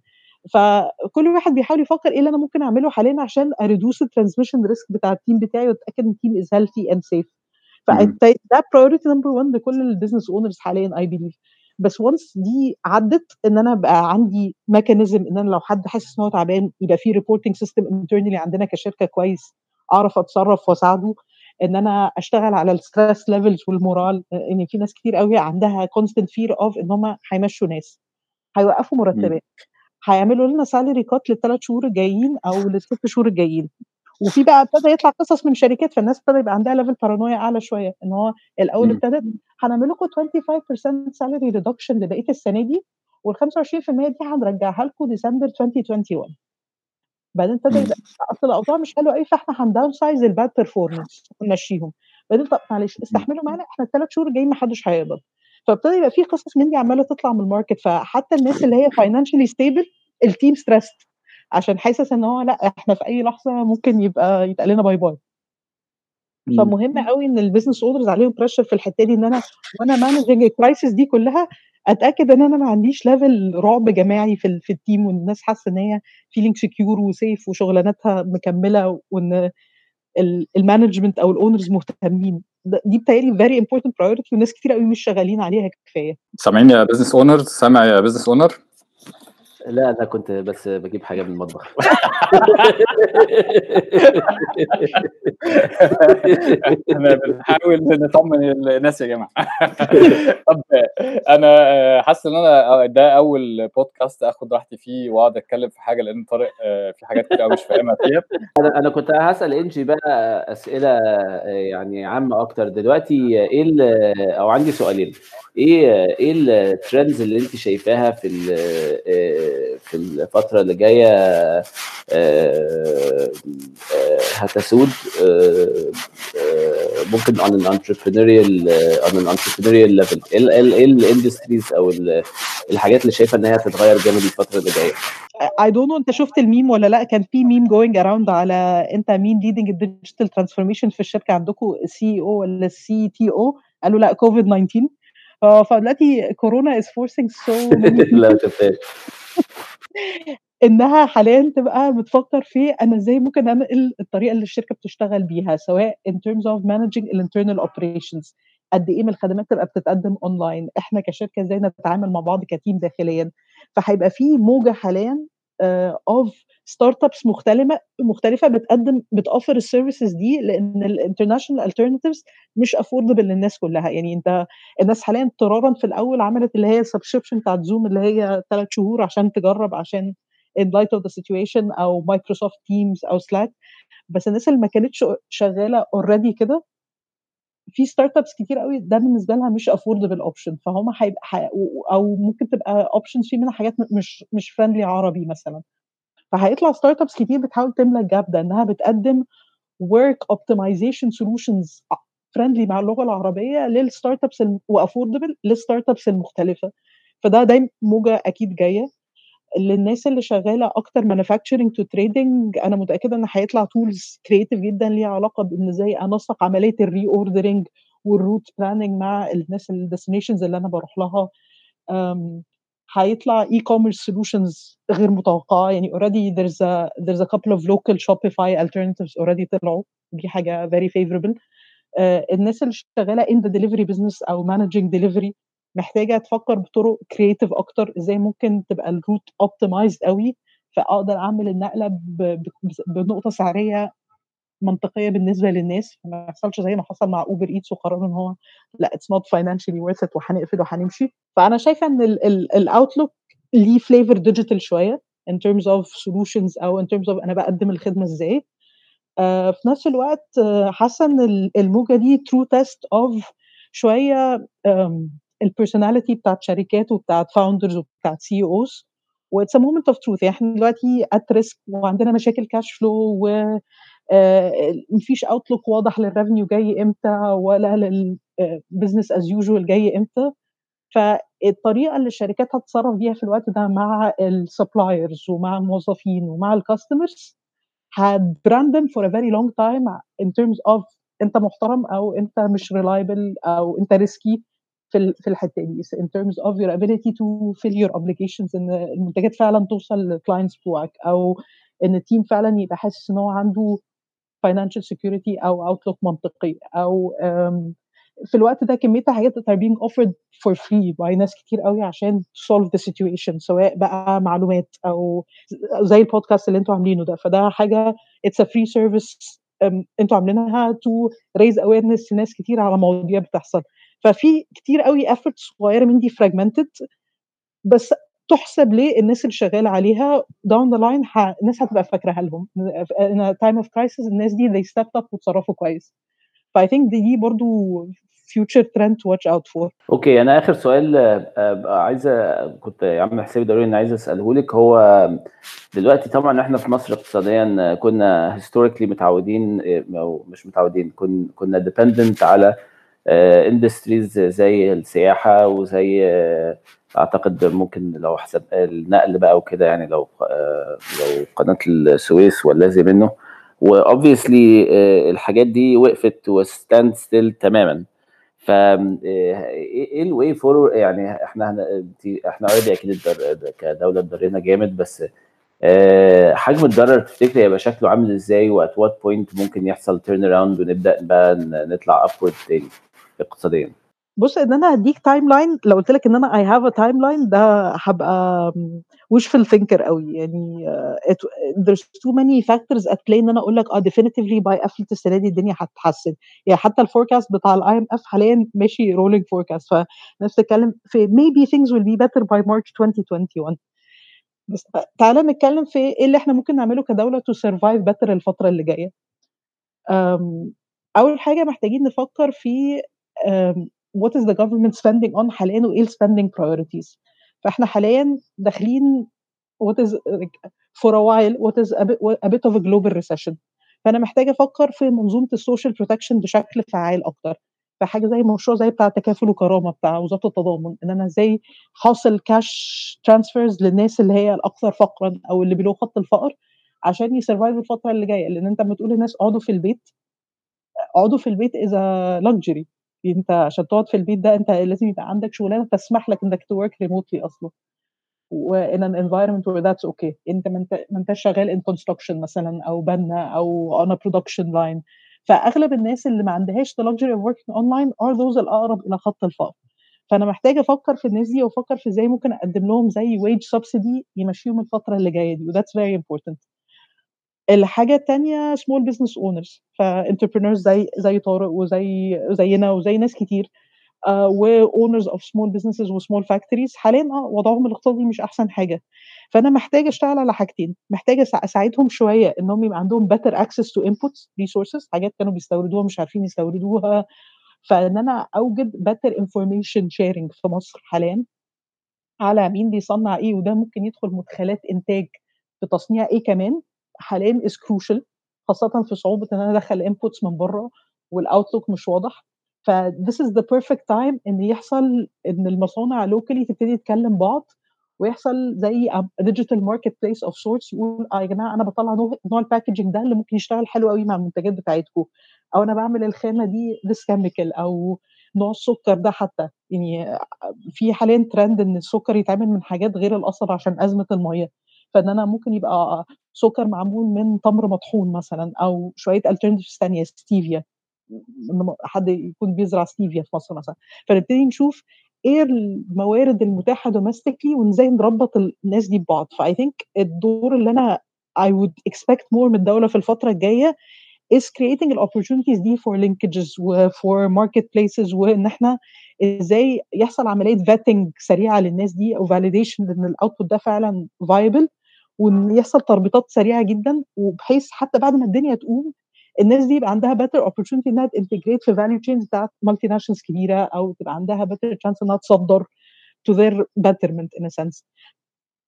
فكل واحد بيحاول يفكر إيه اللي أنا ممكن أعمله حاليا عشان ا reduce ال transmission risk بتاع ال team بتاعي وأتأكد إن ال team is healthy and safe فده priority number 1 لكل ال business owners حاليا I believe بس once دي عدت إن أنا بقى عندي mechanism إن أنا لو حد حاسس إن هو تعبان يبقى في reporting system internally عندنا كشركة كويس أعرف أتصرف وأساعده إن أنا أشتغل على ال stress levels وال morale إن في ناس كتير قوي عندها constant fear of إن هم هيمشوا ناس هيوقفوا مرتبات هيعملوا لنا salary cut للثلاث شهور الجايين أو للست شهور الجايين. وفي بقى ابتدى يطلع قصص من شركات فالناس ابتدى يبقى عندها level paranoia أعلى شوية إن هو الأول ابتدت هنعمل لكم 25% salary reduction لبقية السنة دي وال 25% دي هنرجعها لكم ديسمبر 2021 بعدين ابتدى يبقى أصل الأوضاع مش حلوة قوي فإحنا هن downsize ال bad performance ونمشيهم. بعدين طب معلش استحملوا معانا إحنا الثلاث شهور الجايين ما حدش هيقبض. فابتدى يبقى في قصص من دي عمالة تطلع من ال market فحتى الناس اللي هي financially stable ال team stressed عشان حاسس إن هو لأ إحنا في أي لحظة ممكن يبقى يتقال لنا bye bye فمهم قوي إن ال business owners عليهم pressure في الحتة دي إن أنا وأنا managing ال crisis دي كلها أتأكد إن أنا ما عنديش level رعب جماعي في في ال team والناس حاسة إن هي feeling secure و safe وشغلانتها مكملة وإن ال management أو ال owners مهتمين. دي بتهيألي very important priority وناس كتير قوي مش شغالين عليها كفاية. سامعين يا business owner سامع يا business owner لا أنا كنت بس بجيب حاجة من المطبخ. إحنا بنحاول نطمن الناس يا جماعة. طب أنا حاسس إن أنا ده أول بودكاست آخد راحتي فيه وأقعد أتكلم في حاجة لأن طارق في حاجات كتير مش فاهمها فيها. أنا أنا كنت هسأل إنجي بقى أسئلة يعني عامة أكتر. دلوقتي إيه أو عندي سؤالين. إيه إيه ال trends اللي أنت شايفاها في في في الفترة اللي جاية؟ هتسود ممكن on an entrepreneurial on an entrepreneurial level. إيه ال industries أو الحاجات اللي شايفة ان هي هتتغير جامد الفترة اللي جاية. I don't know أنت شفت الميم ولا لأ؟ كان في meme going around على أنت مين leading ال digital transformation في الشركة عندكم CEO ولا CTO قالوا لأ كوفيد 19 فدلوقتي كورونا is forcing so لا شفتهاش. إنها حاليا تبقى بتفكر في أنا إزاي ممكن أنقل الطريقة اللي الشركة بتشتغل بيها سواء in terms of managing ال internal operations. قد إيه من الخدمات تبقى بتتقدم اونلاين إحنا كشركة إزاي نتعامل مع بعض ك team داخليا. فهيبقى في موجة حاليا of startups مختلفه مختلفة بتقدم بتوفر ال services دي لأن ال international alternatives مش affordable للناس كلها. يعني أنت الناس حاليا اضطرارا في الأول عملت اللي هي subscription بتاعت زوم اللي هي ثلاث شهور عشان تجرب عشان in light of the situation أو مايكروسوفت تيمز أو سلاك بس الناس اللي ما كانتش شغالة already كده في startups كتير قوي ده بالنسبة لها مش affordable option فهم هيبقى أو ممكن تبقى options في منها حاجات مش مش friendly عربي مثلا. فهيطلع startups كتير بتحاول تملى ال gap ده إنها بتقدم work optimization solutions friendly مع اللغة العربية لل startups و affordable لل startups المختلفة. فده دايما موجة أكيد جاية. للناس اللي شغالة أكتر manufacturing to trading أنا متأكدة إن هيطلع tools creative جدا ليها علاقة بإن إزاي أنسق عملية ال reordering وال route planning مع الناس ال destinations اللي أنا بروح لها. هيطلع e-commerce solutions غير متوقعة. يعني already there's a there's a couple of local Shopify alternatives already طلعوا. دي حاجة very favorable. uh, الناس اللي شغالة in the delivery business أو managing delivery محتاجة تفكر بطرق creative أكتر إزاي ممكن تبقى ال route optimized قوي فأقدر أعمل النقلة بنقطة سعرية منطقية بالنسبة للناس ما يحصلش زي ما حصل مع اوبر ايتس وقرروا إن هو لأ it's not financially worth وهنقفل وهنمشي. فأنا شايفة إن ال outlook ليه flavor digital شوية in terms of solutions أو in terms of أنا بقدم الخدمة إزاي. uh, في نفس الوقت uh, حاسة إن الموجة دي true test of شوية ال personality بتاعت شركات وبتاعت founders وبتاعت CEOs و it's moment of truth يعني إحنا دلوقتي at risk وعندنا مشاكل cash flow و مفيش outlook واضح لل revenue جاي إمتى ولا لل business as usual جاي إمتى. فالطريقة اللي الشركات هتتصرف بيها في الوقت ده مع ال suppliers ومع الموظفين ومع ال customers هت brand them for a very long time in terms of انت محترم أو انت مش reliable أو انت risky في في الحتة دي. In terms of your ability to fill your obligations إن المنتجات فعلا توصل لل clients بتوعك أو إن التيم فعلا يبقى حاسس إن هو عنده financial security أو outlook منطقي أو في الوقت ده كمية حاجات that are being offered for free by ناس كتير قوي عشان solve the situation سواء بقى معلومات أو زي البودكاست اللي أنتوا عاملينه ده. فده حاجة it's a free service أنتوا عاملينها to raise awareness لناس كتير على مواضيع بتحصل. ففي كتير قوي efforts صغيرة من دي fragmented بس تحسب للناس اللي شغالة عليها the line ح... الناس هتبقى فاكراها لهم. A time of crisis الناس دي they stepped up وتصرفوا كويس. ف I think دي, برضو future trend to watch out for. أوكي أنا آخر سؤال عايزه كنت يا عم حسابي ضروري اني عايز أسأله لك. هو دلوقتي طبعا إحنا في مصر اقتصاديا كنا historically متعودين أو مش متعودين كنا dependent على industries زي السياحة وزي أعتقد ممكن لو حسب النقل بقى وكده يعني لو لو قناة السويس والذي منه. و obviously الحاجات دي وقفت و standstill تماما. ف إيه ال way forward يعني إحنا إحنا already أكيد كدولة اتضرينا جامد بس حجم الضرر تفتكري هيبقى شكله عامل إزاي؟ At what point ممكن يحصل turn around ونبدأ بقى نطلع upward تاني؟ اقتصاديا. بص إن أنا هديك timeline لو قلت لك إن أنا I have a timeline ده هبقى wishful thinker قوي. يعني there's too many factors at play إن أنا أقول لك آه definitively by قفله السنة دي الدنيا هتتحسن يعني حتى ال forecast بتاع ال IMF حاليا ماشي rolling forecast فالناس بتتكلم في maybe things will be better by March 2021 بس تعالى نتكلم في إيه اللي إحنا ممكن نعمله كدولة to survive better الفترة اللي جاية. أول حاجة محتاجين نفكر في what is the government spending on حاليا وإيه ال spending priorities. فإحنا حاليا داخلين like for a while what is a bit, of a global recession. فأنا محتاجة أفكر في منظومة ال social protection بشكل فعال أكتر. فحاجة زي مشروع زي بتاع تكافل وكرامة بتاع وزارة التضامن إن أنا إزاي حاصل cash transfers للناس اللي هي الأكثر فقرا أو اللي below خط الفقر عشان ي survive الفترة اللي جاية. لأن أنت لما تقول للناس اقعدوا في البيت اقعدوا في البيت it's a luxury انت عشان تقعد في البيت ده انت لازم يبقى عندك شغلانة تسمح لك انك to work remotely أصلا و in an environment where that's okay. انت ما انت ما انتش شغال in construction مثلا أو بنا أو a production line. فأغلب الناس اللي ما عندهاش the luxury of working online are those الأقرب إلى خط الفقر. فأنا محتاجة أفكر في الناس دي وأفكر في إزاي ممكن أقدم لهم زي wage subsidy يمشيهم الفترة اللي جاية دي. و that's very important. الحاجة الثانية small business owners ف entrepreneurs زي زي طارق وزي زينا وزي ناس كتير uh, و owners of small businesses و small factories حاليا آه وضعهم الاقتصادي مش أحسن حاجة. فأنا محتاجة أشتغل على حاجتين محتاجة أساعدهم شوية انهم يبقى عندهم better access to inputs resources حاجات كانوا بيستوردوها مش عارفين يستوردوها. فإن أنا أوجد better information sharing في مصر حاليا على مين بيصنع إيه وده ممكن يدخل مدخلات إنتاج في تصنيع إيه كمان. حاليا is crucial خاصه في صعوبة إن أنا أدخل inputs من بره وال outlook مش واضح. ف this is the perfect time إن يحصل إن المصانع locally تبتدي تكلم بعض ويحصل زي digital marketplace of sorts يقول آه يا جماعة أنا بطلع نوع ال packaging ده اللي ممكن يشتغل حلو قوي مع المنتجات بتاعتكم. أو أنا بعمل الخامة دي this chemical أو نوع السكر ده حتى. يعني في حاليا ترند إن السكر يتعمل من حاجات غير القصب عشان أزمة الميه فإن أنا ممكن يبقى سكر معمول من تمر مطحون مثلا أو شوية alternatives ثانية ستيفيا حد يكون بيزرع ستيفيا في مصر مثلا. فنبتدي نشوف إيه الموارد المتاحة domestically وازاي نربط الناس دي ببعض. ف I think الدور اللي أنا I would expect more من الدولة في الفترة الجاية is creating opportunities دي for linkages و for marketplaces وإن إحنا إزاي يحصل عملية vetting سريعة للناس دي أو validation إن ال output ده فعلا viable. وإن يحصل تربيطات سريعة جدا وبحيث حتى بعد ما الدنيا تقوم الناس دي يبقى عندها better opportunity إنها ت integrate في value chains بتاعت multinationals كبيرة أو تبقى عندها better chance إنها تصدر betterment in a sense.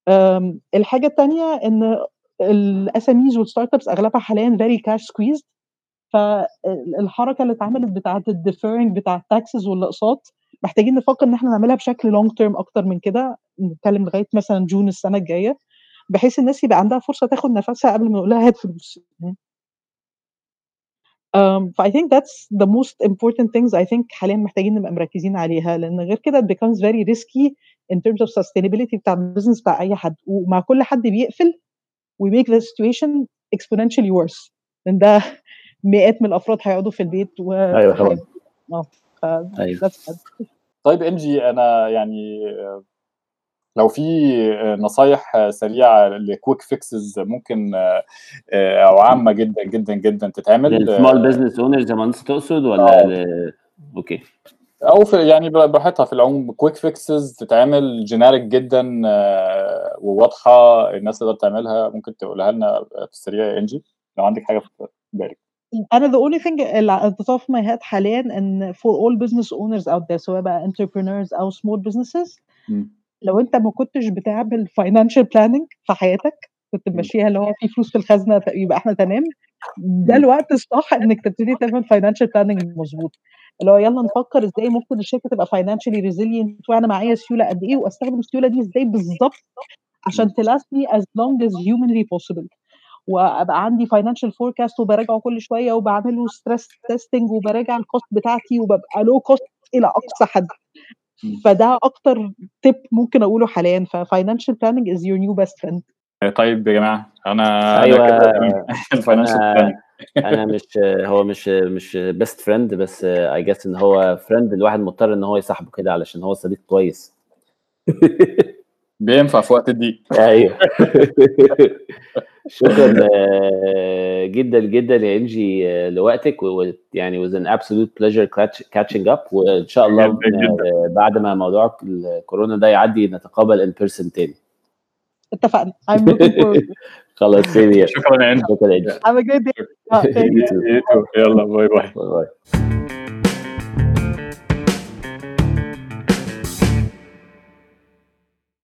Um, الحاجة الثانية إن ال SMEs وال startups أغلبها حاليا very cash squeezed فالحركه اللي اتعملت بتاعه ال deferring بتاع ال taxes والأقساط محتاجين نفكر إن إحنا نعملها بشكل long term أكتر من كده نتكلم لغاية مثلا جون السنة الجاية بحيث الناس يبقى عندها فرصة تاخد نفسها قبل ما نقول لها هات فلوس. Um, I think that's the most important things I think حاليا محتاجين نبقى مركزين عليها لأن غير كده it becomes very risky in terms of sustainability بتاع ال business بتاع أي حد ومع كل حد بيقفل we make the situation exponentially worse. لأن ده مئات من الأفراد هيقعدوا في البيت و أيوه طبعا. آه bad. طيب إنجي أنا يعني لو في نصايح سريعة ل quick fixes ممكن أو عامة جدا جدا جدا تتعمل. للسمول business owners زي ما انت تقصد ولا ل... okay أو في يعني براحتها في العموم quick fixes تتعمل generic جدا وواضحة الناس تقدر تعملها ممكن تقولها لنا في السريع يا انجي لو عندك حاجة في بالك. أنا the only thing اللي at the top of my head حاليا إن for all business owners out there سواء بقى entrepreneurs أو small businesses م. لو أنت ما كنتش بتعمل financial planning في حياتك كنت ماشيها اللي هو في فلوس في الخزنة يبقى إحنا تمام ده. الوقت الصح إنك تبتدي تعمل financial planning مظبوط اللي هو يلا نفكر إزاي ممكن الشركة تبقى financially resilient وأنا معايا سيوله قد إيه وأستخدم السيولة دي إزاي بالظبط عشان ت last لي as long as humanly possible. وأبقى عندي financial forecast وبراجعه كل شوية وبعمله stress testing وبراجع ال cost بتاعتي وببقى low cost إلى أقصى حد. فده أكتر تip ممكن أقوله حاليا ف financial planning is your new best friend. طيب يا جماعة أنا أيوه أنا تمام. ال financial أنا planning أنا مش هو مش مش best friend بس I guess إن هو friend الواحد مضطر إن هو يصاحبه كده علشان هو صديق كويس. بينفع في وقت الضيق. أيوه. شكرا آه، جدا جدا يا إنجي آه، لوقتك ويعني was an absolute pleasure catch- catching up وإن شاء الله جدا جدا. آه، بعد ما موضوع الكورونا ده يعدي نتقابل in person تاني. اتفقنا. I'm looking forward to it. خلاص سيدي. شكرا يا إنجي. شكرا يا إنجي. Have a great day. يلا bye bye. Bye bye.